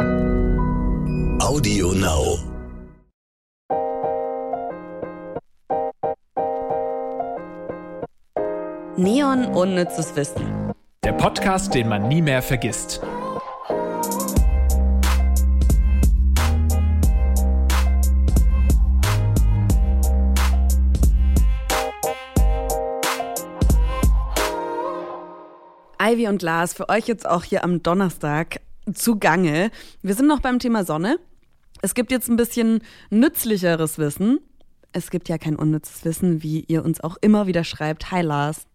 Audio Now. Neon Unnützes Wissen. Der Podcast, den man nie mehr vergisst. Ivy und Lars, für euch jetzt auch hier am Donnerstag zugange. Wir sind noch beim Thema Sonne. Es gibt jetzt ein bisschen nützlicheres Wissen. Es gibt ja kein unnützes Wissen, wie ihr uns auch immer wieder schreibt. Hi Lars.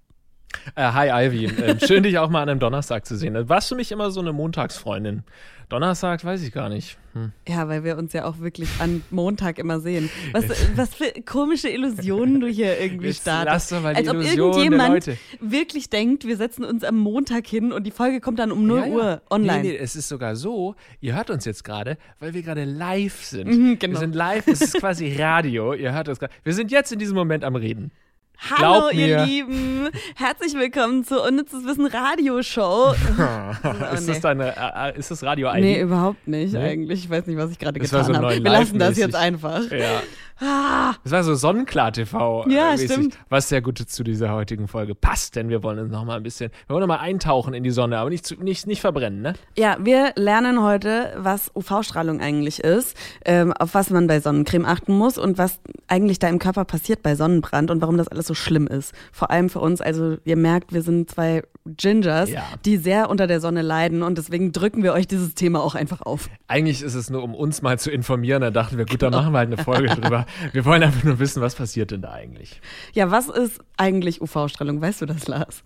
Äh, hi Ivy, äh, schön dich auch mal an einem Donnerstag zu sehen. Warst du mich immer so eine Montagsfreundin? Donnerstag weiß ich gar nicht. Hm. Ja, weil wir uns ja auch wirklich an Montag immer sehen. Was, was für komische Illusionen du hier irgendwie Jetzt startest. lass mal die Als ob Illusion irgendjemand wirklich denkt, wir setzen uns am Montag hin und die Folge kommt dann um 0 Ja, ja. Uhr online. Nee, nee, es ist sogar so, ihr hört uns jetzt gerade, weil wir gerade live sind. Mhm, genau. Wir sind live, es ist quasi Radio, ihr hört uns gerade. Wir sind jetzt in diesem Moment am Reden. Hallo, ihr. Lieben. Herzlich willkommen zur Unnützes Wissen Radioshow. ist, nee. das deine, äh, äh, ist das Radio Ivy? Nee, überhaupt nicht Nee? eigentlich. Ich weiß nicht, was ich gerade getan so habe. Wir lassen das jetzt einfach. Ja. Ah, Das war so Sonnenklar-TV. Ja, äh, mäßig, stimmt. Was sehr gut zu dieser heutigen Folge passt, denn wir wollen uns noch mal ein bisschen, wir wollen noch mal eintauchen in die Sonne, aber nicht, nicht, nicht verbrennen, ne? Ja, wir lernen heute, was UV-Strahlung eigentlich ist, ähm, auf was man bei Sonnencreme achten muss und was eigentlich da im Körper passiert bei Sonnenbrand und warum das alles so schlimm ist. Vor allem für uns, also ihr merkt, wir sind zwei Gingers, Ja. die sehr unter der Sonne leiden und deswegen drücken wir euch dieses Thema auch einfach auf. Eigentlich ist es nur, um uns mal zu informieren. Da dachten wir, gut, dann machen wir halt eine Folge drüber. Wir wollen einfach nur wissen, was passiert denn da eigentlich. Ja, was ist eigentlich UV-Strahlung? Weißt du das, Lars?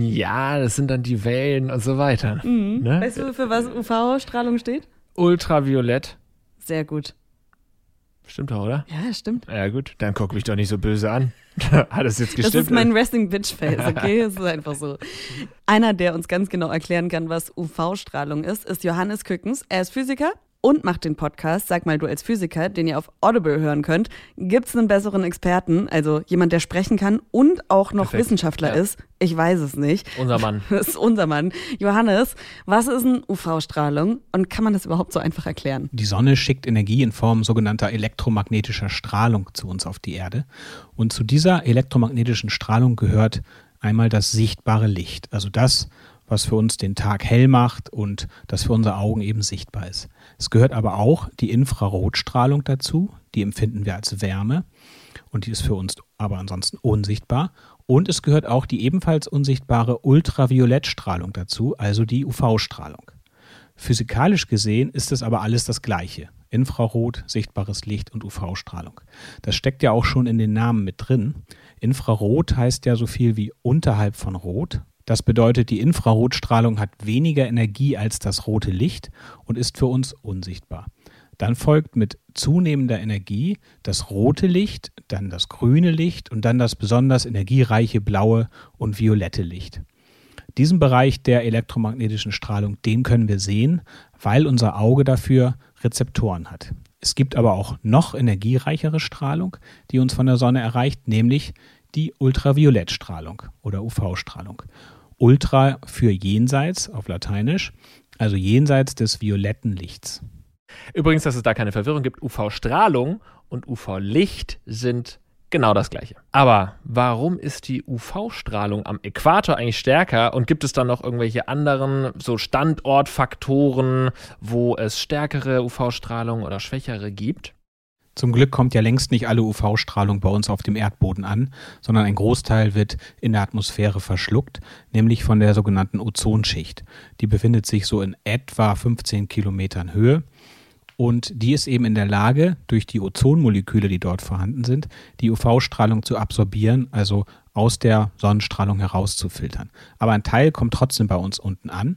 Ja, das sind dann die Wellen und so weiter. Ne? Weißt du, für was UV-Strahlung steht? Ultraviolett. Sehr gut. Stimmt doch, oder? Ja, stimmt. Ja, gut, dann guck mich doch nicht so böse an. Hat es jetzt Das gestimmt? ist mein Resting Bitch Face, okay? Es ist einfach so. Einer, der uns ganz genau erklären kann, was UV-Strahlung ist, ist Johannes Kückens. Er ist Physiker und macht den Podcast. Sag mal, du als Physiker, den ihr auf Audible hören könnt, gibt's einen besseren Experten, also jemand, der sprechen kann und auch noch Perfekt. Wissenschaftler Ja. ist? Ich weiß es nicht. Unser Mann. Das ist unser Mann. Johannes, was ist ein UV-Strahlung und kann man das überhaupt so einfach erklären? Die Sonne schickt Energie in Form sogenannter elektromagnetischer Strahlung zu uns auf die Erde. Und zu dieser elektromagnetischen Strahlung gehört einmal das sichtbare Licht, also das, was für uns den Tag hell macht und das für unsere Augen eben sichtbar ist. Es gehört aber auch die Infrarotstrahlung dazu, die empfinden wir als Wärme und die ist für uns aber ansonsten unsichtbar. Und es gehört auch die ebenfalls unsichtbare Ultraviolettstrahlung dazu, also die UV-Strahlung. Physikalisch gesehen ist es aber alles das Gleiche. Infrarot, sichtbares Licht und UV-Strahlung. Das steckt ja auch schon in den Namen mit drin. Infrarot heißt ja so viel wie unterhalb von Rot. Das bedeutet, die Infrarotstrahlung hat weniger Energie als das rote Licht und ist für uns unsichtbar. Dann folgt mit zunehmender Energie das rote Licht, dann das grüne Licht und dann das besonders energiereiche blaue und violette Licht. Diesen Bereich der elektromagnetischen Strahlung, den können wir sehen, weil unser Auge dafür Rezeptoren hat. Es gibt aber auch noch energiereichere Strahlung, die uns von der Sonne erreicht, nämlich die Ultraviolettstrahlung oder UV-Strahlung. Ultra für jenseits auf Lateinisch, also jenseits des violetten Lichts. Übrigens, dass es da keine Verwirrung gibt, UV-Strahlung und UV-Licht sind genau das gleiche. Aber warum ist die UV-Strahlung am Äquator eigentlich stärker und gibt es dann noch irgendwelche anderen so Standortfaktoren, wo es stärkere UV-Strahlung oder schwächere gibt? Zum Glück kommt ja längst nicht alle UV-Strahlung bei uns auf dem Erdboden an, sondern ein Großteil wird in der Atmosphäre verschluckt, nämlich von der sogenannten Ozonschicht. Die befindet sich so in etwa 15 Kilometern Höhe und die ist eben in der Lage, durch die Ozonmoleküle, die dort vorhanden sind, die UV-Strahlung zu absorbieren, also aus der Sonnenstrahlung herauszufiltern. Aber ein Teil kommt trotzdem bei uns unten an.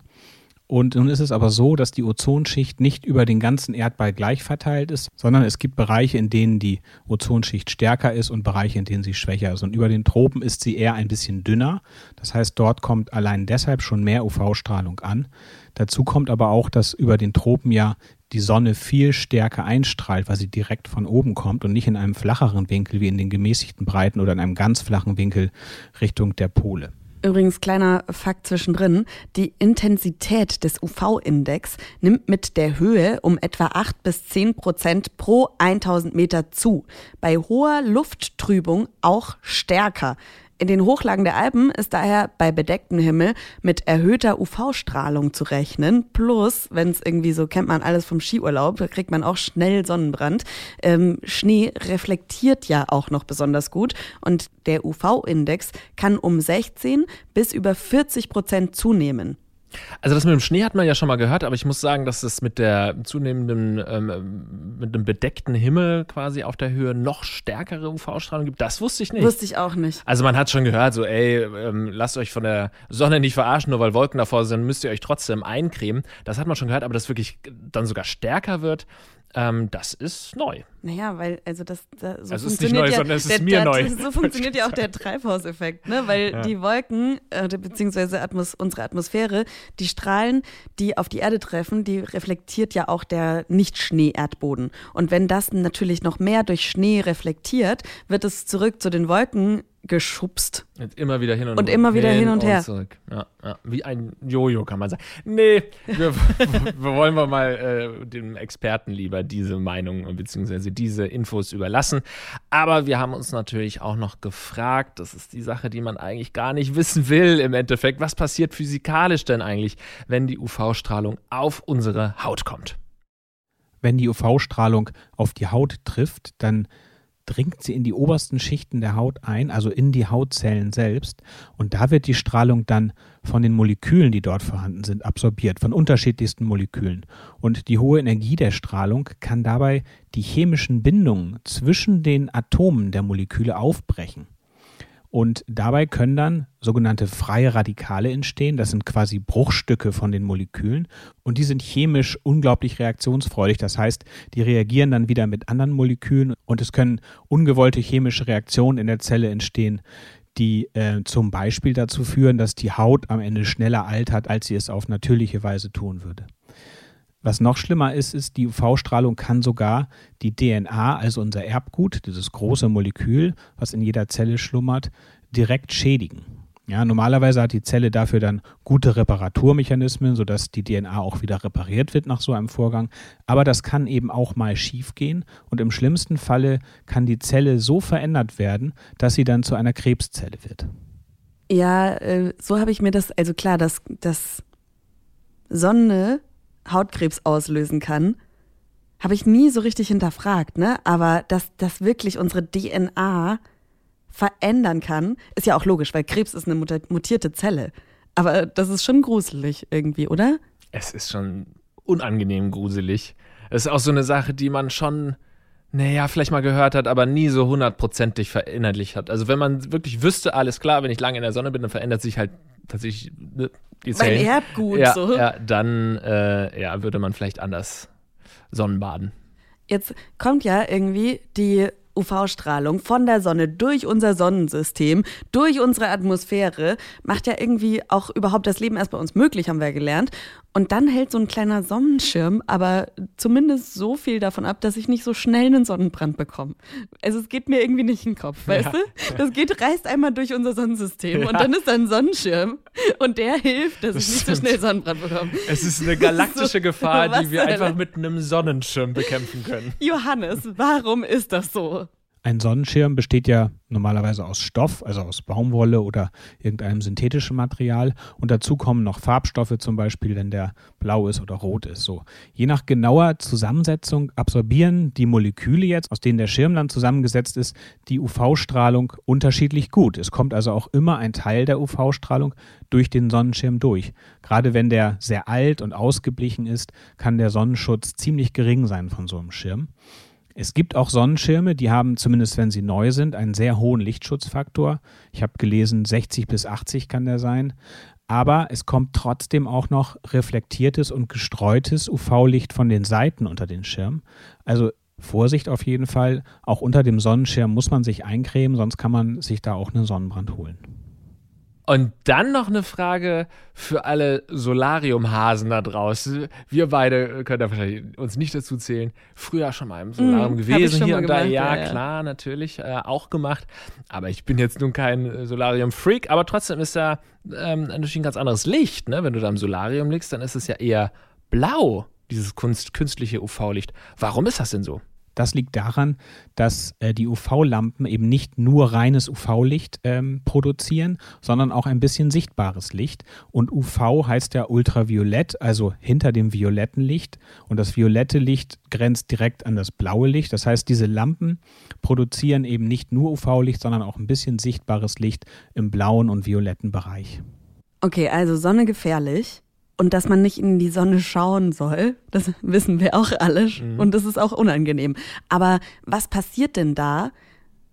Und nun ist es aber so, dass die Ozonschicht nicht über den ganzen Erdball gleich verteilt ist, sondern es gibt Bereiche, in denen die Ozonschicht stärker ist und Bereiche, in denen sie schwächer ist. Und über den Tropen ist sie eher ein bisschen dünner. Das heißt, dort kommt allein deshalb schon mehr UV-Strahlung an. Dazu kommt aber auch, dass über den Tropen ja die Sonne viel stärker einstrahlt, weil sie direkt von oben kommt und nicht in einem flacheren Winkel wie in den gemäßigten Breiten oder in einem ganz flachen Winkel Richtung der Pole. Übrigens, kleiner Fakt zwischendrin. Die Intensität des UV-Index nimmt mit der Höhe um etwa 8 bis 10 Prozent pro 1000 Meter zu. Bei hoher Lufttrübung auch stärker. In den Hochlagen der Alpen ist daher bei bedecktem Himmel mit erhöhter UV-Strahlung zu rechnen. Plus, wenn es irgendwie so kennt man alles vom Skiurlaub, da kriegt man auch schnell Sonnenbrand. Ähm, Schnee reflektiert ja auch noch besonders gut und der UV-Index kann um 16 bis über 40 Prozent zunehmen. Also das mit dem Schnee hat man ja schon mal gehört, aber ich muss sagen, dass es mit der zunehmenden, ähm, mit einem bedeckten Himmel quasi auf der Höhe noch stärkere UV-Strahlung gibt. Das wusste ich nicht. Wusste ich auch nicht. Also man hat schon gehört, so ey, ähm, lasst euch von der Sonne nicht verarschen, nur weil Wolken davor sind, müsst ihr euch trotzdem eincremen. Das hat man schon gehört, aber dass wirklich dann sogar stärker wird, ähm, das ist neu. Naja, weil, also das, das so also es ist nicht neu, ja, sondern es ist der, mir der, neu. So funktioniert ja auch der Treibhauseffekt, ne? Weil Ja. die Wolken, äh, beziehungsweise Atmos, unsere Atmosphäre, die Strahlen, die auf die Erde treffen, die reflektiert ja auch der Nicht-Schnee-Erdboden. Und wenn das natürlich noch mehr durch Schnee reflektiert, wird es zurück zu den Wolken geschubst. Jetzt immer wieder hin und, Und immer wieder hin und her. zurück. Ja, ja. Wie ein Jojo kann man sagen. Nee, wir, wir wollen wir mal äh, dem Experten lieber diese Meinung bzw. diese Infos überlassen. Aber wir haben uns natürlich auch noch gefragt, das ist die Sache, die man eigentlich gar nicht wissen will im Endeffekt. Was passiert physikalisch denn eigentlich, wenn die UV-Strahlung auf unsere Haut kommt? Wenn die UV-Strahlung auf die Haut trifft, dann dringt sie in die obersten Schichten der Haut ein, also in die Hautzellen selbst. Und da wird die Strahlung dann von den Molekülen, die dort vorhanden sind, absorbiert, von unterschiedlichsten Molekülen. Und die hohe Energie der Strahlung kann dabei die chemischen Bindungen zwischen den Atomen der Moleküle aufbrechen. Und dabei können dann sogenannte freie Radikale entstehen. Das sind quasi Bruchstücke von den Molekülen. Und die sind chemisch unglaublich reaktionsfreudig. Das heißt, die reagieren dann wieder mit anderen Molekülen und es können ungewollte chemische Reaktionen in der Zelle entstehen, die äh, zum Beispiel dazu führen, dass die Haut am Ende schneller altert, als sie es auf natürliche Weise tun würde. Was noch schlimmer ist, ist, die UV-Strahlung kann sogar die DNA, also unser Erbgut, dieses große Molekül, was in jeder Zelle schlummert, direkt schädigen. Ja, normalerweise hat die Zelle dafür dann gute Reparaturmechanismen, sodass die DNA auch wieder repariert wird nach so einem Vorgang. Aber das kann eben auch mal schiefgehen und im schlimmsten Falle kann die Zelle so verändert werden, dass sie dann zu einer Krebszelle wird. Ja, äh, so habe ich mir das, also klar, dass, dass Sonne Hautkrebs auslösen kann, habe ich nie so richtig hinterfragt, ne? Aber dass das wirklich unsere DNA verändern kann, ist ja auch logisch, weil Krebs ist eine mutierte Zelle. Aber das ist schon gruselig irgendwie, oder? Es ist schon unangenehm gruselig. Es ist auch so eine Sache, die man schon, naja, vielleicht mal gehört hat, aber nie so hundertprozentig verinnerlicht hat. Also wenn man wirklich wüsste, alles klar, wenn ich lange in der Sonne bin, dann verändert sich halt tatsächlich ne, die Mein Zellen. Erbgut ja, so. ja, dann äh, ja, würde man vielleicht anders Sonnenbaden. Jetzt kommt ja irgendwie die UV-Strahlung von der Sonne durch unser Sonnensystem, durch unsere Atmosphäre, macht ja irgendwie auch überhaupt das Leben erst bei uns möglich, haben wir gelernt. Und dann hält so ein kleiner Sonnenschirm aber zumindest so viel davon ab, dass ich nicht so schnell einen Sonnenbrand bekomme. Also es geht mir irgendwie nicht in den Kopf, weißt Ja. du? Das geht, reißt einmal durch unser Sonnensystem und Ja. dann ist da ein Sonnenschirm und der hilft, dass Das ich nicht so stimmt. schnell Sonnenbrand bekomme. Es ist eine galaktische So, Gefahr, die wir einfach mit einem Sonnenschirm bekämpfen können. Johannes, warum ist das so? Ein Sonnenschirm besteht ja normalerweise aus Stoff, also aus Baumwolle oder irgendeinem synthetischen Material. Und dazu kommen noch Farbstoffe, zum Beispiel, wenn der blau ist oder rot ist. So. Je nach genauer Zusammensetzung absorbieren die Moleküle jetzt, aus denen der Schirm dann zusammengesetzt ist, die UV-Strahlung unterschiedlich gut. Es kommt also auch immer ein Teil der UV-Strahlung durch den Sonnenschirm durch. Gerade wenn der sehr alt und ausgeblichen ist, kann der Sonnenschutz ziemlich gering sein von so einem Schirm. Es gibt auch Sonnenschirme, die haben, zumindest wenn sie neu sind, einen sehr hohen Lichtschutzfaktor. Ich habe gelesen, 60 bis 80 kann der sein. Aber es kommt trotzdem auch noch reflektiertes und gestreutes UV-Licht von den Seiten unter den Schirm. Also Vorsicht auf jeden Fall. Auch unter dem Sonnenschirm muss man sich eincremen, sonst kann man sich da auch einen Sonnenbrand holen. Und dann noch eine Frage für alle Solariumhasen da draußen. Wir beide können da wahrscheinlich uns nicht dazu zählen. Früher schon mal im Solarium Hm, hab ich gewesen hier und da. gemacht, Ja, ja, ja. klar, natürlich äh, auch gemacht. Aber ich bin jetzt nun kein äh, Solarium-Freak. Aber trotzdem ist da ähm, natürlich ein ganz anderes Licht. Ne? Wenn du da im Solarium liegst, dann ist es ja eher blau, dieses Kunst, künstliche UV-Licht. Warum ist das denn so? Das liegt daran, dass äh, die UV-Lampen eben nicht nur reines UV-Licht ähm, produzieren, sondern auch ein bisschen sichtbares Licht. Und UV heißt ja ultraviolett, also hinter dem violetten Licht. Und das violette Licht grenzt direkt an das blaue Licht. Das heißt, diese Lampen produzieren eben nicht nur UV-Licht, sondern auch ein bisschen sichtbares Licht im blauen und violetten Bereich. Okay, also Sonne gefährlich. Und dass man nicht in die Sonne schauen soll, das wissen wir auch alle. Und das ist auch unangenehm. Aber was passiert denn da?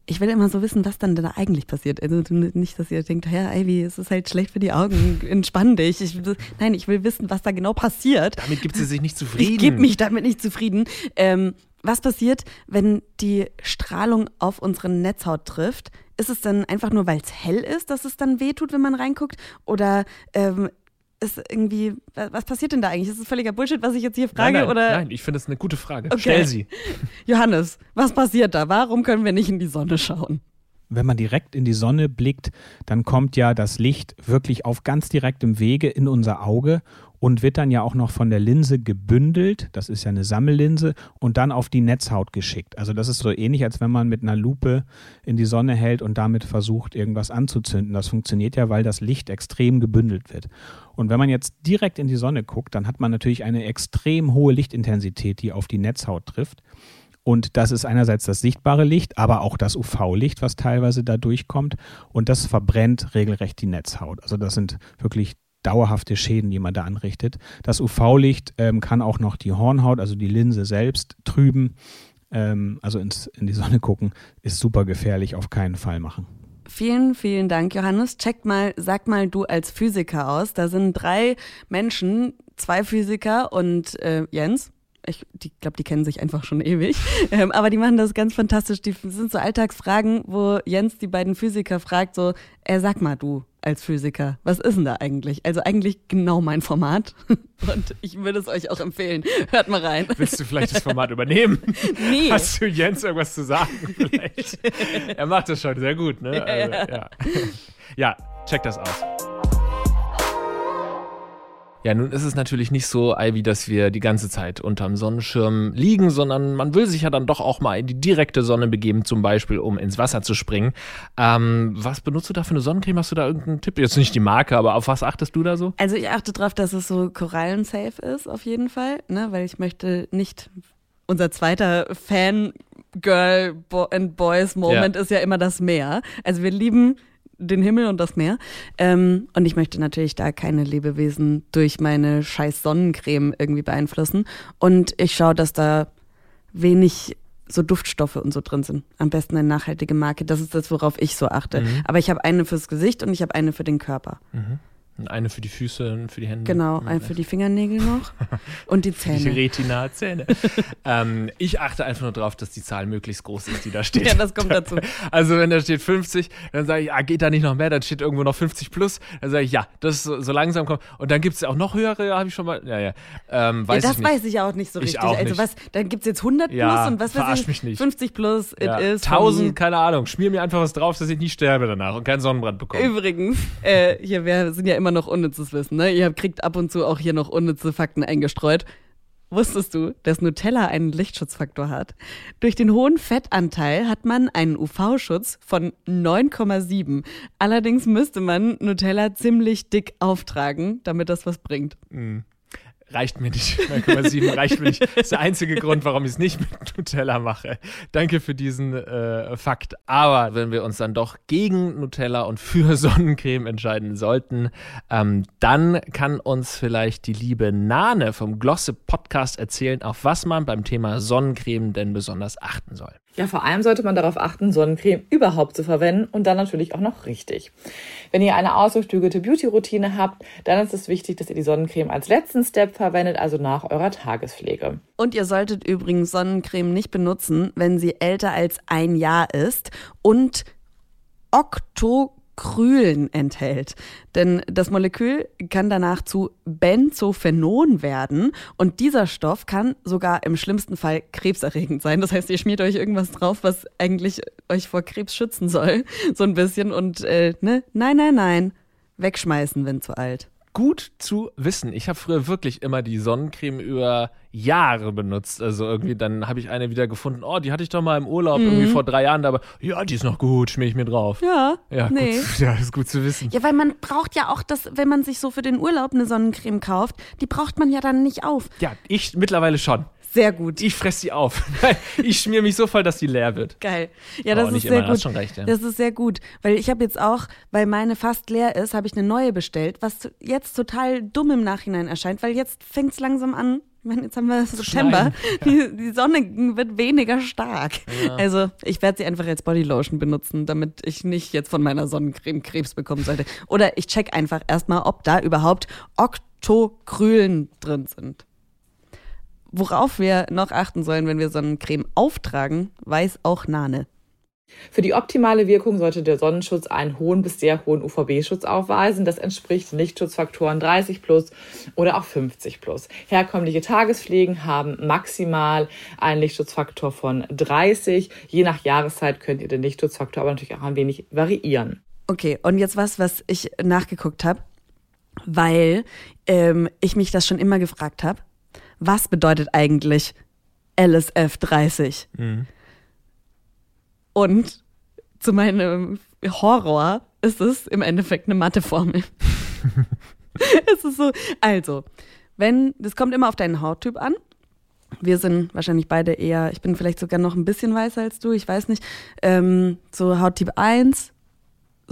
Ich will immer so wissen, was dann da eigentlich passiert. Also nicht, dass ihr denkt, ja, Ivy, es ist halt schlecht für die Augen, entspann dich. Ich, nein, ich will wissen, was da genau passiert. Damit gibt sie sich nicht zufrieden. Ich gebe mich damit nicht zufrieden. Ähm, was passiert, wenn die Strahlung auf unsere Netzhaut trifft? Ist es dann einfach nur, weil es hell ist, dass es dann wehtut, wenn man reinguckt? Oder ähm, ist irgendwie, was passiert denn da eigentlich? Ist das völliger Bullshit, was ich jetzt hier frage? nein, nein, oder? nein, ich finde das eine gute Frage. Okay. Stell sie. Johannes, was passiert da? Warum können wir nicht in die Sonne schauen? Wenn man direkt in die Sonne blickt, dann kommt ja das Licht wirklich auf ganz direktem Wege in unser Auge und wird dann ja auch noch von der Linse gebündelt, das ist ja eine Sammellinse, und dann auf die Netzhaut geschickt. Also das ist so ähnlich, als wenn man mit einer Lupe in die Sonne hält und damit versucht, irgendwas anzuzünden. Das funktioniert ja, weil das Licht extrem gebündelt wird. Und wenn man jetzt direkt in die Sonne guckt, dann hat man natürlich eine extrem hohe Lichtintensität, die auf die Netzhaut trifft. Und das ist einerseits das sichtbare Licht, aber auch das UV-Licht, was teilweise da durchkommt. Und das verbrennt regelrecht die Netzhaut. Also das sind wirklich dauerhafte Schäden, die man da anrichtet. Das UV-Licht ähm, kann auch noch die Hornhaut, also die Linse selbst, trüben. Ähm, also ins, in die Sonne gucken ist super gefährlich, auf keinen Fall machen. Vielen, vielen Dank, Johannes. Check mal, sag mal du als Physiker aus. Da sind drei Menschen, zwei Physiker und äh, Jens. Ich glaube, die kennen sich einfach schon ewig. Ähm, aber die machen das ganz fantastisch. Die sind so Alltagsfragen, wo Jens die beiden Physiker fragt, so, äh, sag mal du als Physiker, was ist denn da eigentlich? Also eigentlich genau mein Format. Und ich würde es euch auch empfehlen. Hört mal rein. Willst du vielleicht das Format übernehmen? Nee. Hast du Jens irgendwas zu sagen? Vielleicht. er macht das schon sehr gut, ne? Also, ja. ja, check das aus. Ja, nun ist es natürlich nicht so, Ivy, dass wir die ganze Zeit unterm Sonnenschirm liegen, sondern man will sich ja dann doch auch mal in die direkte Sonne begeben, zum Beispiel, um ins Wasser zu springen. Ähm, was benutzt du da für eine Sonnencreme? Hast du da irgendeinen Tipp? Jetzt nicht die Marke, aber auf was achtest du da so? Also ich achte darauf, dass es so korallensafe ist, auf jeden Fall, ne? weil ich möchte nicht, unser zweiter Fan-Girl Bo and Boys Moment Ja. ist ja immer das Meer. Also wir lieben den Himmel und das Meer. Ähm, und ich möchte natürlich da keine Lebewesen durch meine scheiß Sonnencreme irgendwie beeinflussen. Und ich schaue, dass da wenig so Duftstoffe und so drin sind. Am besten eine nachhaltige Marke. Das ist das, worauf ich so achte. Mhm. Aber ich habe eine fürs Gesicht und ich habe eine für den Körper. Und Eine für die Füße und für die Hände. Genau, Und ein für die Fingernägel noch und die Die Zähne. Retina-Zähne. ähm, ich achte einfach nur drauf, dass die Zahl möglichst groß ist, die da steht. Ja, das kommt dazu. Also wenn da steht 50, dann sage ich, ah, geht da nicht noch mehr? Dann steht irgendwo noch 50 plus. Dann sage ich, ja, das so, so langsam kommt. Und dann gibt es auch noch höhere, habe ich schon mal. Ja, ja. Ähm, Ja, weiß das ich nicht. weiß ich auch nicht so Ich richtig. auch also nicht. was, dann gibt's jetzt 100 Ja, plus und was weiß ich, mich nicht. 50 plus, ja. it is. 1000, keine Ahnung. Schmier mir einfach was drauf, dass ich nicht sterbe danach und keinen Sonnenbrand bekomme. Übrigens, äh, hier, wir sind ja immer noch unnützes Wissen, ne? Ihr kriegt ab und zu auch hier noch unnütze Fakten eingestreut. Wusstest du, dass Nutella einen Lichtschutzfaktor hat? Durch den hohen Fettanteil hat man einen UV-Schutz von 9,7. Allerdings müsste man Nutella ziemlich dick auftragen, damit das was bringt. Reicht mir nicht. 9,7 reicht mir nicht. Das ist der einzige Grund, warum ich es nicht mit Nutella mache. Danke für diesen äh, Fakt. Aber wenn wir uns dann doch gegen Nutella und für Sonnencreme entscheiden sollten, ähm, dann kann uns vielleicht die liebe Nane vom Glosse Podcast erzählen, auf was man beim Thema Sonnencreme denn besonders achten soll. Ja, vor allem sollte man darauf achten, Sonnencreme überhaupt zu verwenden und dann natürlich auch noch richtig. Wenn ihr eine ausgeklügelte Beauty-Routine habt, dann ist es wichtig, dass ihr die Sonnencreme als letzten Step verwendet, also nach eurer Tagespflege. Und ihr solltet übrigens Sonnencreme nicht benutzen, wenn sie älter als ein Jahr ist und Octocrylen enthält. Denn das Molekül kann danach zu Benzophenon werden und dieser Stoff kann sogar im schlimmsten Fall krebserregend sein. Das heißt, ihr schmiert euch irgendwas drauf, was eigentlich euch vor Krebs schützen soll, so ein bisschen und äh, ne, nein, nein, nein, wegschmeißen, wenn zu alt gut zu wissen. Ich habe früher wirklich immer die Sonnencreme über Jahre benutzt. Also irgendwie, dann habe ich eine wieder gefunden. Oh, die hatte ich doch mal im Urlaub mhm. irgendwie vor drei Jahren. Aber ja, die ist noch gut, schmier ich mir drauf. Ja, ja, nee. gut, ja, ist gut zu wissen. Ja, weil man braucht ja auch das, wenn man sich so für den Urlaub eine Sonnencreme kauft, die braucht man ja dann nicht auf. Ja, ich mittlerweile schon. Sehr gut. Ich fress sie auf. ich schmier mich so voll, dass sie leer wird. Geil. Ja, das oh, ist sehr immer, gut. Schon recht, ja. Das ist sehr gut, weil ich habe jetzt auch, weil meine fast leer ist, habe ich eine neue bestellt, was jetzt total dumm im Nachhinein erscheint, weil jetzt fängt es langsam an. Ich meine, jetzt haben wir September. Die, die, Sonne wird weniger stark. Ja. Also ich werde sie einfach als Bodylotion benutzen, damit ich nicht jetzt von meiner Sonnencreme Krebs bekommen sollte. Oder ich check einfach erstmal, ob da überhaupt Octocrylen drin sind. Worauf wir noch achten sollen, wenn wir Sonnencreme auftragen, weiß auch Nane. Für die optimale Wirkung sollte der Sonnenschutz einen hohen bis sehr hohen UVB-Schutz aufweisen. Das entspricht Lichtschutzfaktoren 30 plus oder auch 50 plus. Herkömmliche Tagespflegen haben maximal einen Lichtschutzfaktor von 30. Je nach Jahreszeit könnt ihr den Lichtschutzfaktor aber natürlich auch ein wenig variieren. Okay, und jetzt was, was ich nachgeguckt habe, weil ähm, ich mich das schon immer gefragt habe was bedeutet eigentlich LSF 30? Mhm. Und zu meinem Horror ist es im Endeffekt eine Matheformel. es ist so, also, wenn, das kommt immer auf deinen Hauttyp an. Wir sind wahrscheinlich beide eher, ich bin vielleicht sogar noch ein bisschen weißer als du, ich weiß nicht. Ähm, so Hauttyp 1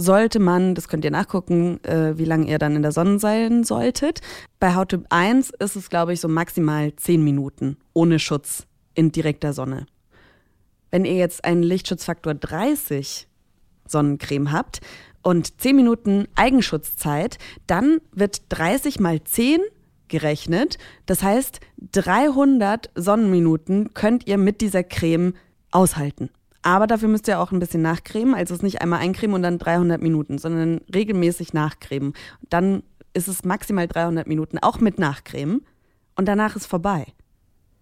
sollte man, das könnt ihr nachgucken, äh, wie lange ihr dann in der Sonne sein solltet. Bei Hauttyp 1 ist es, glaube ich, so maximal 10 Minuten ohne Schutz in direkter Sonne. Wenn ihr jetzt einen Lichtschutzfaktor 30 Sonnencreme habt und 10 Minuten Eigenschutzzeit, dann wird 30 mal 10 gerechnet. Das heißt, 300 Sonnenminuten könnt ihr mit dieser Creme aushalten. Aber dafür müsst ihr auch ein bisschen nachcremen. Also es ist nicht einmal eincremen und dann 300 Minuten, sondern regelmäßig nachcremen. Dann ist es maximal 300 Minuten, auch mit Nachcremen. Und danach ist vorbei.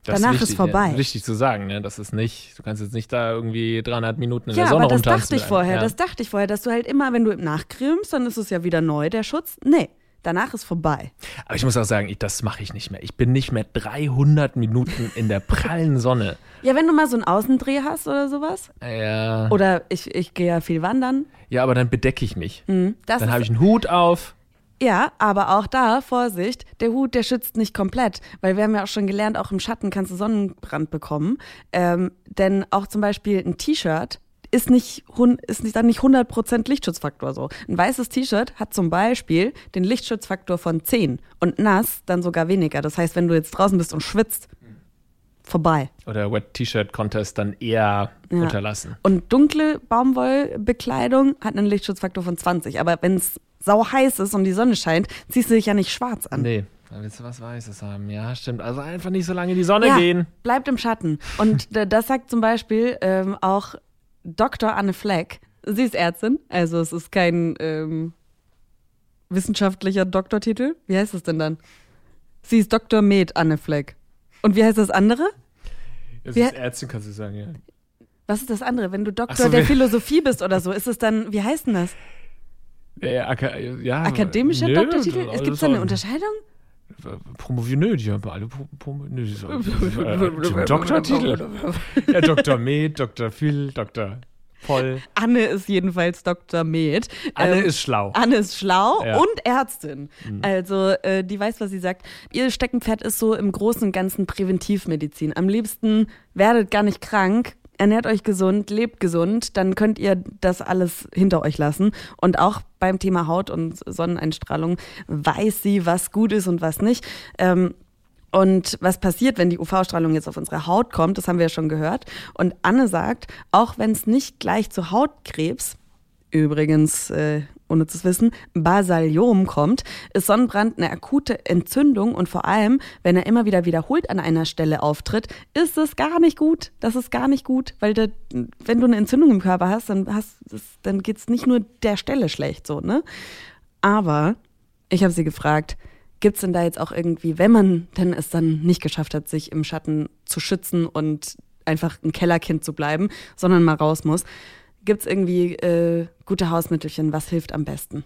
Das danach ist, wichtig, ist vorbei. Ja, wichtig zu sagen, ne? Das ist nicht, du kannst jetzt nicht da irgendwie 300 Minuten in ja, der Sonne aber das dachte ich vorher, ja. das dachte ich vorher, dass du halt immer, wenn du nachcremst, dann ist es ja wieder neu, der Schutz. Nee, Danach ist vorbei. Aber ich muss auch sagen, ich, das mache ich nicht mehr. Ich bin nicht mehr 300 Minuten in der prallen Sonne. Ja, wenn du mal so einen Außendreh hast oder sowas. Ja. Oder ich, ich gehe ja viel wandern. Ja, aber dann bedecke ich mich. Mhm, dann habe ich einen Hut auf. Ja, aber auch da, Vorsicht, der Hut, der schützt nicht komplett, weil wir haben ja auch schon gelernt, auch im Schatten kannst du Sonnenbrand bekommen. Ähm, denn auch zum Beispiel ein T-Shirt ist nicht, ist nicht, dann nicht 100% Lichtschutzfaktor so. Ein weißes T-Shirt hat zum Beispiel den Lichtschutzfaktor von 10 und nass dann sogar weniger. Das heißt, wenn du jetzt draußen bist und schwitzt, vorbei. Oder Wet T-Shirt Contest dann eher ja. unterlassen. Und dunkle Baumwollbekleidung hat einen Lichtschutzfaktor von 20. Aber wenn es sau heiß ist und die Sonne scheint, ziehst du dich ja nicht schwarz an. Nee. Da willst du was Weißes haben. Ja, stimmt. Also einfach nicht so lange in die Sonne ja, gehen. Bleibt im Schatten. Und das sagt zum Beispiel ähm, auch Dr. Anne Fleck. Sie ist Ärztin, also es ist kein ähm, wissenschaftlicher Doktortitel. Wie heißt es denn dann? Sie ist Dr. Med Anne Fleck. Und wie heißt das andere? Ja, sie ist Ärztin, kannst du sagen, ja. Was ist das andere? Wenn du Doktor so, der Philosophie bist oder so, ist es dann, wie heißt denn das? Ja, ja, Akademischer nö, Doktortitel? Gibt es da eine Unterscheidung? Promovieren, nö, die haben alle Prom nö, die so, äh, Doktortitel. ja, Dr. Med, Dr. Phil, Dr. Voll. Anne ist jedenfalls Dr. Med. Anne ähm, ist schlau. Anne ist schlau ja. und Ärztin. Mhm. Also, äh, die weiß, was sie sagt. Ihr Steckenpferd ist so im Großen und Ganzen Präventivmedizin. Am liebsten werdet gar nicht krank, ernährt euch gesund, lebt gesund, dann könnt ihr das alles hinter euch lassen. Und auch beim Thema Haut und Sonneneinstrahlung weiß sie, was gut ist und was nicht. Ähm, und was passiert, wenn die UV-Strahlung jetzt auf unsere Haut kommt, das haben wir ja schon gehört. Und Anne sagt, auch wenn es nicht gleich zu Hautkrebs, übrigens äh, ohne zu wissen, Basaliom kommt, ist Sonnenbrand eine akute Entzündung und vor allem, wenn er immer wieder wiederholt an einer Stelle auftritt, ist es gar nicht gut. Das ist gar nicht gut, weil de, wenn du eine Entzündung im Körper hast, dann, dann geht es nicht nur der Stelle schlecht so, ne? Aber ich habe sie gefragt, gibt es denn da jetzt auch irgendwie, wenn man denn es dann nicht geschafft hat, sich im Schatten zu schützen und einfach ein Kellerkind zu bleiben, sondern mal raus muss, gibt es irgendwie äh, gute Hausmittelchen? Was hilft am besten?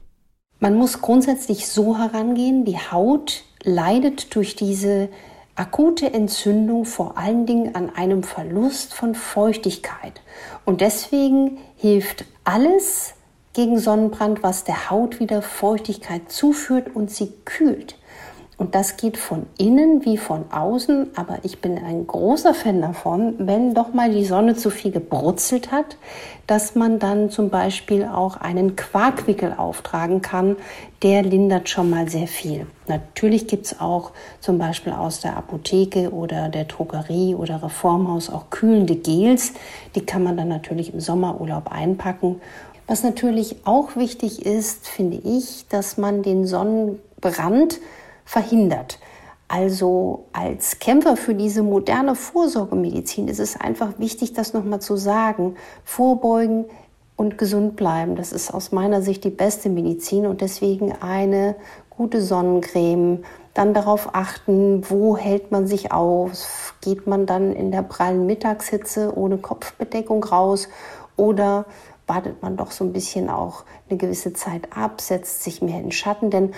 Man muss grundsätzlich so herangehen, die Haut leidet durch diese akute Entzündung vor allen Dingen an einem Verlust von Feuchtigkeit. Und deswegen hilft alles gegen Sonnenbrand, was der Haut wieder Feuchtigkeit zuführt und sie kühlt. Und das geht von innen wie von außen, aber ich bin ein großer Fan davon, wenn doch mal die Sonne zu viel gebrutzelt hat, dass man dann zum Beispiel auch einen Quarkwickel auftragen kann. Der lindert schon mal sehr viel. Natürlich gibt es auch zum Beispiel aus der Apotheke oder der Drogerie oder Reformhaus auch kühlende Gels. Die kann man dann natürlich im Sommerurlaub einpacken. Was natürlich auch wichtig ist, finde ich, dass man den Sonnenbrand verhindert. Also als Kämpfer für diese moderne Vorsorgemedizin ist es einfach wichtig, das nochmal zu sagen. Vorbeugen und gesund bleiben, das ist aus meiner Sicht die beste Medizin und deswegen eine gute Sonnencreme. Dann darauf achten, wo hält man sich auf? Geht man dann in der prallen Mittagshitze ohne Kopfbedeckung raus oder wartet man doch so ein bisschen auch eine gewisse Zeit ab, setzt sich mehr in Schatten, denn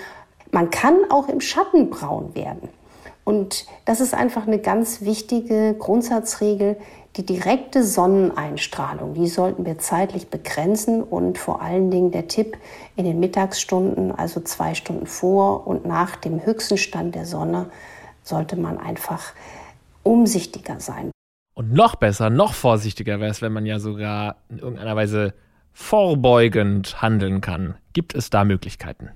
man kann auch im Schatten braun werden. Und das ist einfach eine ganz wichtige Grundsatzregel. Die direkte Sonneneinstrahlung, die sollten wir zeitlich begrenzen und vor allen Dingen der Tipp in den Mittagsstunden, also zwei Stunden vor und nach dem höchsten Stand der Sonne, sollte man einfach umsichtiger sein. Und noch besser, noch vorsichtiger wäre es, wenn man ja sogar in irgendeiner Weise vorbeugend handeln kann. Gibt es da Möglichkeiten?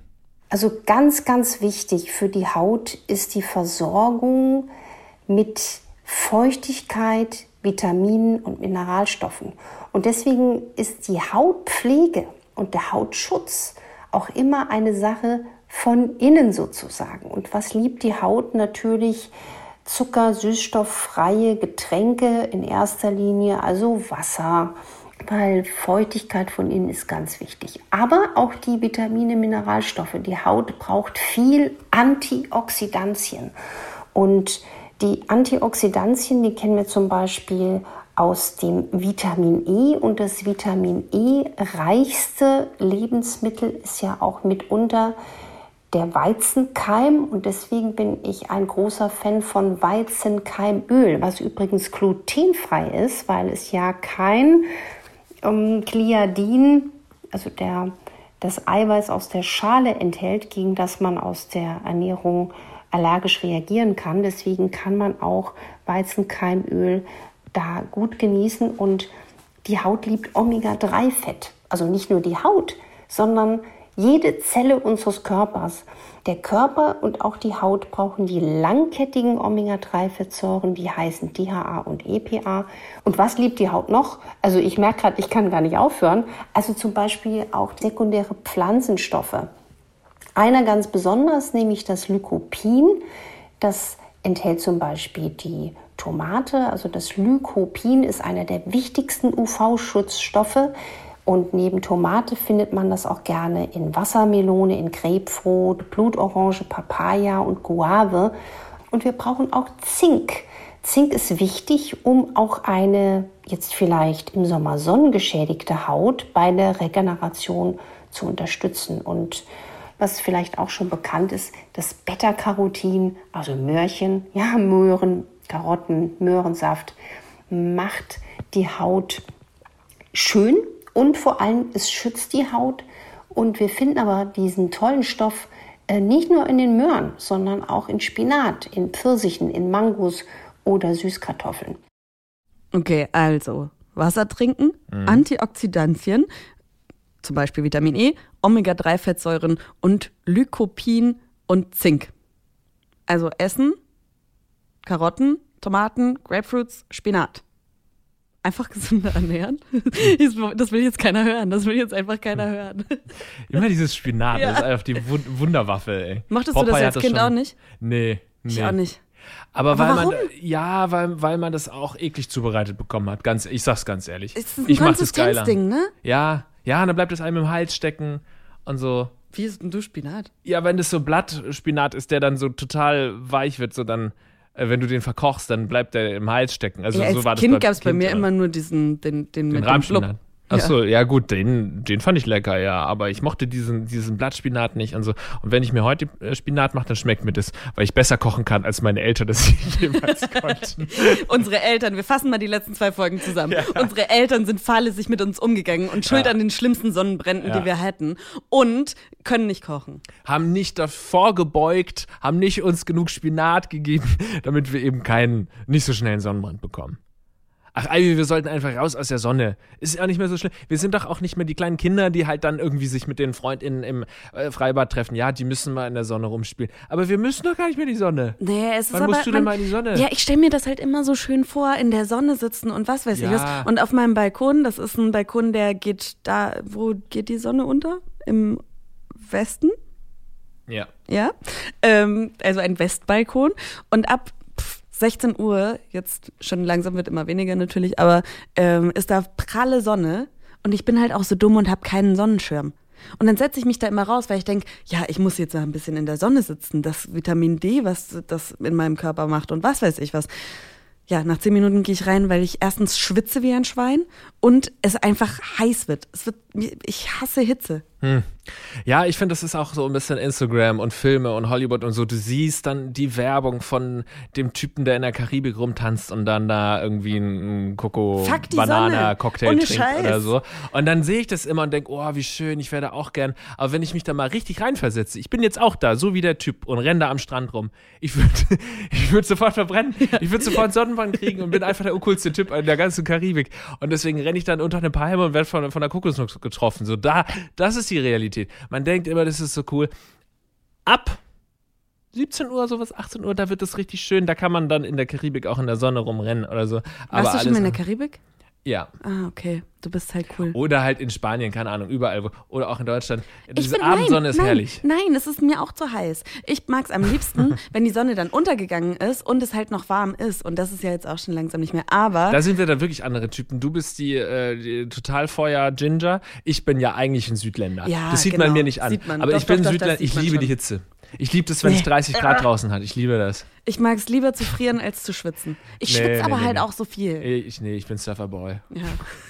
Also ganz, ganz wichtig für die Haut ist die Versorgung mit Feuchtigkeit, Vitaminen und Mineralstoffen. Und deswegen ist die Hautpflege und der Hautschutz auch immer eine Sache von innen sozusagen. Und was liebt die Haut natürlich? Zucker, süßstofffreie Getränke in erster Linie, also Wasser, weil Feuchtigkeit von innen ist ganz wichtig. Aber auch die Vitamine, Mineralstoffe. Die Haut braucht viel Antioxidantien. Und die Antioxidantien, die kennen wir zum Beispiel aus dem Vitamin E. Und das Vitamin E reichste Lebensmittel ist ja auch mitunter der Weizenkeim und deswegen bin ich ein großer Fan von Weizenkeimöl, was übrigens glutenfrei ist, weil es ja kein ähm, Gliadin, also der, das Eiweiß aus der Schale enthält, gegen das man aus der Ernährung allergisch reagieren kann. Deswegen kann man auch Weizenkeimöl da gut genießen und die Haut liebt Omega-3-Fett. Also nicht nur die Haut, sondern jede Zelle unseres Körpers. Der Körper und auch die Haut brauchen die langkettigen Omega-3-Fettsäuren, die heißen DHA und EPA. Und was liebt die Haut noch? Also ich merke gerade, ich kann gar nicht aufhören. Also zum Beispiel auch sekundäre Pflanzenstoffe. Einer ganz besonders, nämlich das Lycopin. Das enthält zum Beispiel die Tomate. Also das Lycopin ist einer der wichtigsten UV-Schutzstoffe. Und neben Tomate findet man das auch gerne in Wassermelone, in Grapefruit, Blutorange, Papaya und Guave. Und wir brauchen auch Zink. Zink ist wichtig, um auch eine jetzt vielleicht im Sommer sonnengeschädigte Haut bei der Regeneration zu unterstützen. Und was vielleicht auch schon bekannt ist, das Beta-Carotin, also Möhrchen, ja, Möhren, Karotten, Möhrensaft, macht die Haut schön und vor allem, es schützt die Haut. Und wir finden aber diesen tollen Stoff äh, nicht nur in den Möhren, sondern auch in Spinat, in Pfirsichen, in Mangos oder Süßkartoffeln. Okay, also Wasser trinken, mhm. Antioxidantien, zum Beispiel Vitamin E, Omega-3-Fettsäuren und Lycopin und Zink. Also Essen, Karotten, Tomaten, Grapefruits, Spinat. Einfach gesünder ernähren? Das will jetzt keiner hören. Das will jetzt einfach keiner hören. Immer dieses Spinat, Ja. das ist einfach die Wun- Wunderwaffe, ey. Mochtest du das Popeye als Kind schon- auch nicht? Nee, nee. Ich auch nicht. Aber, Aber weil warum? man ja, weil, weil man das auch eklig zubereitet bekommen hat. Ganz, ich sag's ganz ehrlich. Ist ein ich mach das geiler. Konsistenzding, ne? Ja, ja, und dann bleibt es einem im Hals stecken und so. Wie ist denn du Spinat? Ja, wenn das so Blattspinat ist, der dann so total weich wird, so dann, wenn du den verkochst, dann bleibt der im Hals stecken. Also ja, als so war das Kind gab es bei mir immer nur diesen, den, den, den mit dem. Blub. Achso, ja. gut, den, den fand ich lecker, ja. Aber ich mochte diesen, diesen Blattspinat nicht und so. Und wenn ich mir heute äh, Spinat mache, dann schmeckt mir das, weil ich besser kochen kann, als meine Eltern das jemals konnten. Unsere Eltern, wir fassen mal die letzten zwei Folgen zusammen. Unsere Eltern sind fahrlässig mit uns umgegangen und schuld Ja. an den schlimmsten Sonnenbränden, Ja. die wir hatten. Und können nicht kochen. haben nicht davor gebeugt, haben nicht uns genug Spinat gegeben, damit wir eben keinen, nicht so schnell einen Sonnenbrand bekommen. Ach, Ivy, wir sollten einfach raus aus der Sonne. Ist ja auch nicht mehr so schlimm. Wir sind doch auch nicht mehr die kleinen Kinder, die halt dann irgendwie sich mit den FreundInnen im äh, Freibad treffen. Ja, die müssen mal in der Sonne rumspielen. Aber wir müssen doch gar nicht mehr die Sonne. Nee, es ist Wann aber, musst du denn man- mal in die Sonne? Ja, ich stelle mir das halt immer so schön vor, in der Sonne sitzen und was weiß ich Ja. was. Und auf meinem Balkon, das ist ein Balkon, der geht da, wo geht die Sonne unter? Im Westen? Ja. Ja. Ähm, also ein Westbalkon. Und ab 16 Uhr, jetzt schon langsam wird immer weniger natürlich, aber ähm, ist da pralle Sonne. Und ich bin halt auch so dumm und habe keinen Sonnenschirm. Und dann setze ich mich da immer raus, weil ich denke, ja, ich muss jetzt ein bisschen in der Sonne sitzen. Das Vitamin D, was das in meinem Körper macht und was weiß ich was. Ja, nach zehn Minuten gehe ich rein, weil ich erstens schwitze wie ein Schwein und es einfach heiß wird. Es wird, ich hasse Hitze. Ja, ich finde, das ist auch so ein bisschen Instagram und Filme und Hollywood und so. Du siehst dann die Werbung von dem Typen, der in der Karibik rumtanzt und dann da irgendwie einen Coco Fuck die Banana Sonne. Cocktail Ohne trinkt Scheiß. oder so. Und dann sehe ich das immer und denke, oh, wie schön, ich werde auch gern. Aber wenn ich mich da mal richtig reinversetze, ich bin jetzt auch da, so wie der Typ und renne da am Strand rum. Ich würde ich würd sofort verbrennen. Ich würde sofort Sonnenbrand kriegen und bin einfach der uncoolste Typ in der ganzen Karibik. Und deswegen renne ich dann unter eine Palme und werde von, von der Kokosnuss getroffen. So da, das ist die Realität. Man denkt immer, das ist so cool. Ab 17 Uhr, sowas, 18 Uhr, da wird es richtig schön. Da kann man dann in der Karibik auch in der Sonne rumrennen oder so. Aber Warst du schon mal in der Karibik? Ja. Ah, okay. Du bist halt cool. Oder halt in Spanien, keine Ahnung, überall. Wo, oder auch in Deutschland. Diese bin, Abendsonne nein, ist nein, herrlich. Nein, es ist mir auch zu heiß. Ich mag es am liebsten, wenn die Sonne dann untergegangen ist und es halt noch warm ist. Und das ist ja jetzt auch schon langsam nicht mehr. Aber Da sind wir dann wirklich andere Typen. Du bist die, äh, die total Feuer Ginger. Ich bin ja eigentlich ein Südländer. Ja, das sieht genau. man mir nicht an. Man. Aber Doch, ich bin doch, Südländer. Ich liebe schon. die Hitze. Ich liebe das, wenn es Nee. 30 Grad draußen hat. Ich liebe das. ich mag es lieber zu frieren als zu schwitzen. Ich Nee, schwitze aber nee, halt auch so viel. Ich, nee, ich bin Surferboy. Ja.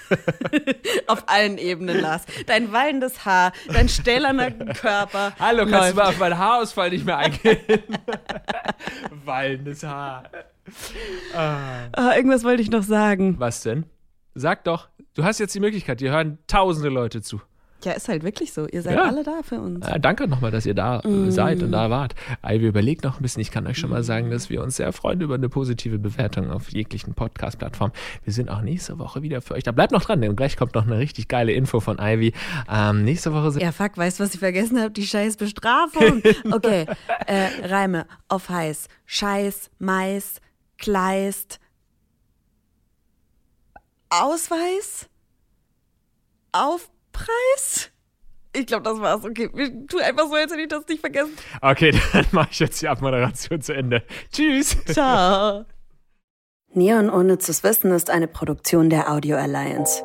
auf allen Ebenen, Lars. Dein wallendes Haar, dein stählerner Körper. Hallo, kannst läuft. du mal auf meinen Haarausfall nicht mehr eingehen? Wallendes Haar. Ah, irgendwas wollte ich noch sagen. Was denn? Sag doch. Du hast jetzt die Möglichkeit. Dir hören tausende Leute zu. Ja, ist halt wirklich so. Ihr seid Ja. alle da für uns. Ja, danke nochmal, dass ihr da Mm. seid und da wart. Ivy, überlegt noch ein bisschen. Ich kann euch schon mal sagen, dass wir uns sehr freuen über eine positive Bewertung auf jeglichen Podcast-Plattformen. Wir sind auch nächste Woche wieder für euch. Da bleibt noch dran, denn gleich kommt noch eine richtig geile Info von Ivy. Ähm, nächste Woche sind Ja, fuck, weißt du, was ich vergessen habe? Die scheiß Bestrafung. Okay, äh, Reime auf heiß. Scheiß, Mais, Kleist. Ausweis? Aufpreis? Ich glaube, das war's. Okay, tun einfach so, als hätte ich das nicht vergessen. Okay, dann mache ich jetzt die Abmoderation zu Ende. Tschüss. Ciao. Neon Unnützes Wissen ist eine Produktion der Audio Alliance.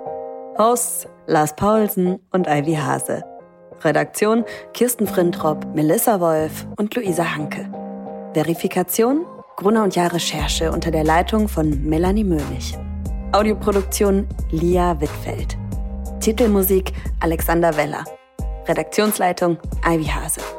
Hosts Lars Paulsen und Ivy Hase. Redaktion Kirsten Frintrop, Melissa Wolf und Luisa Hanke. Verifikation Gruner und Jahr Recherche unter der Leitung von Melanie Möhlich. Audioproduktion Lia Wittfeld. Titelmusik Alexander Weller. Redaktionsleitung Ivy Hase.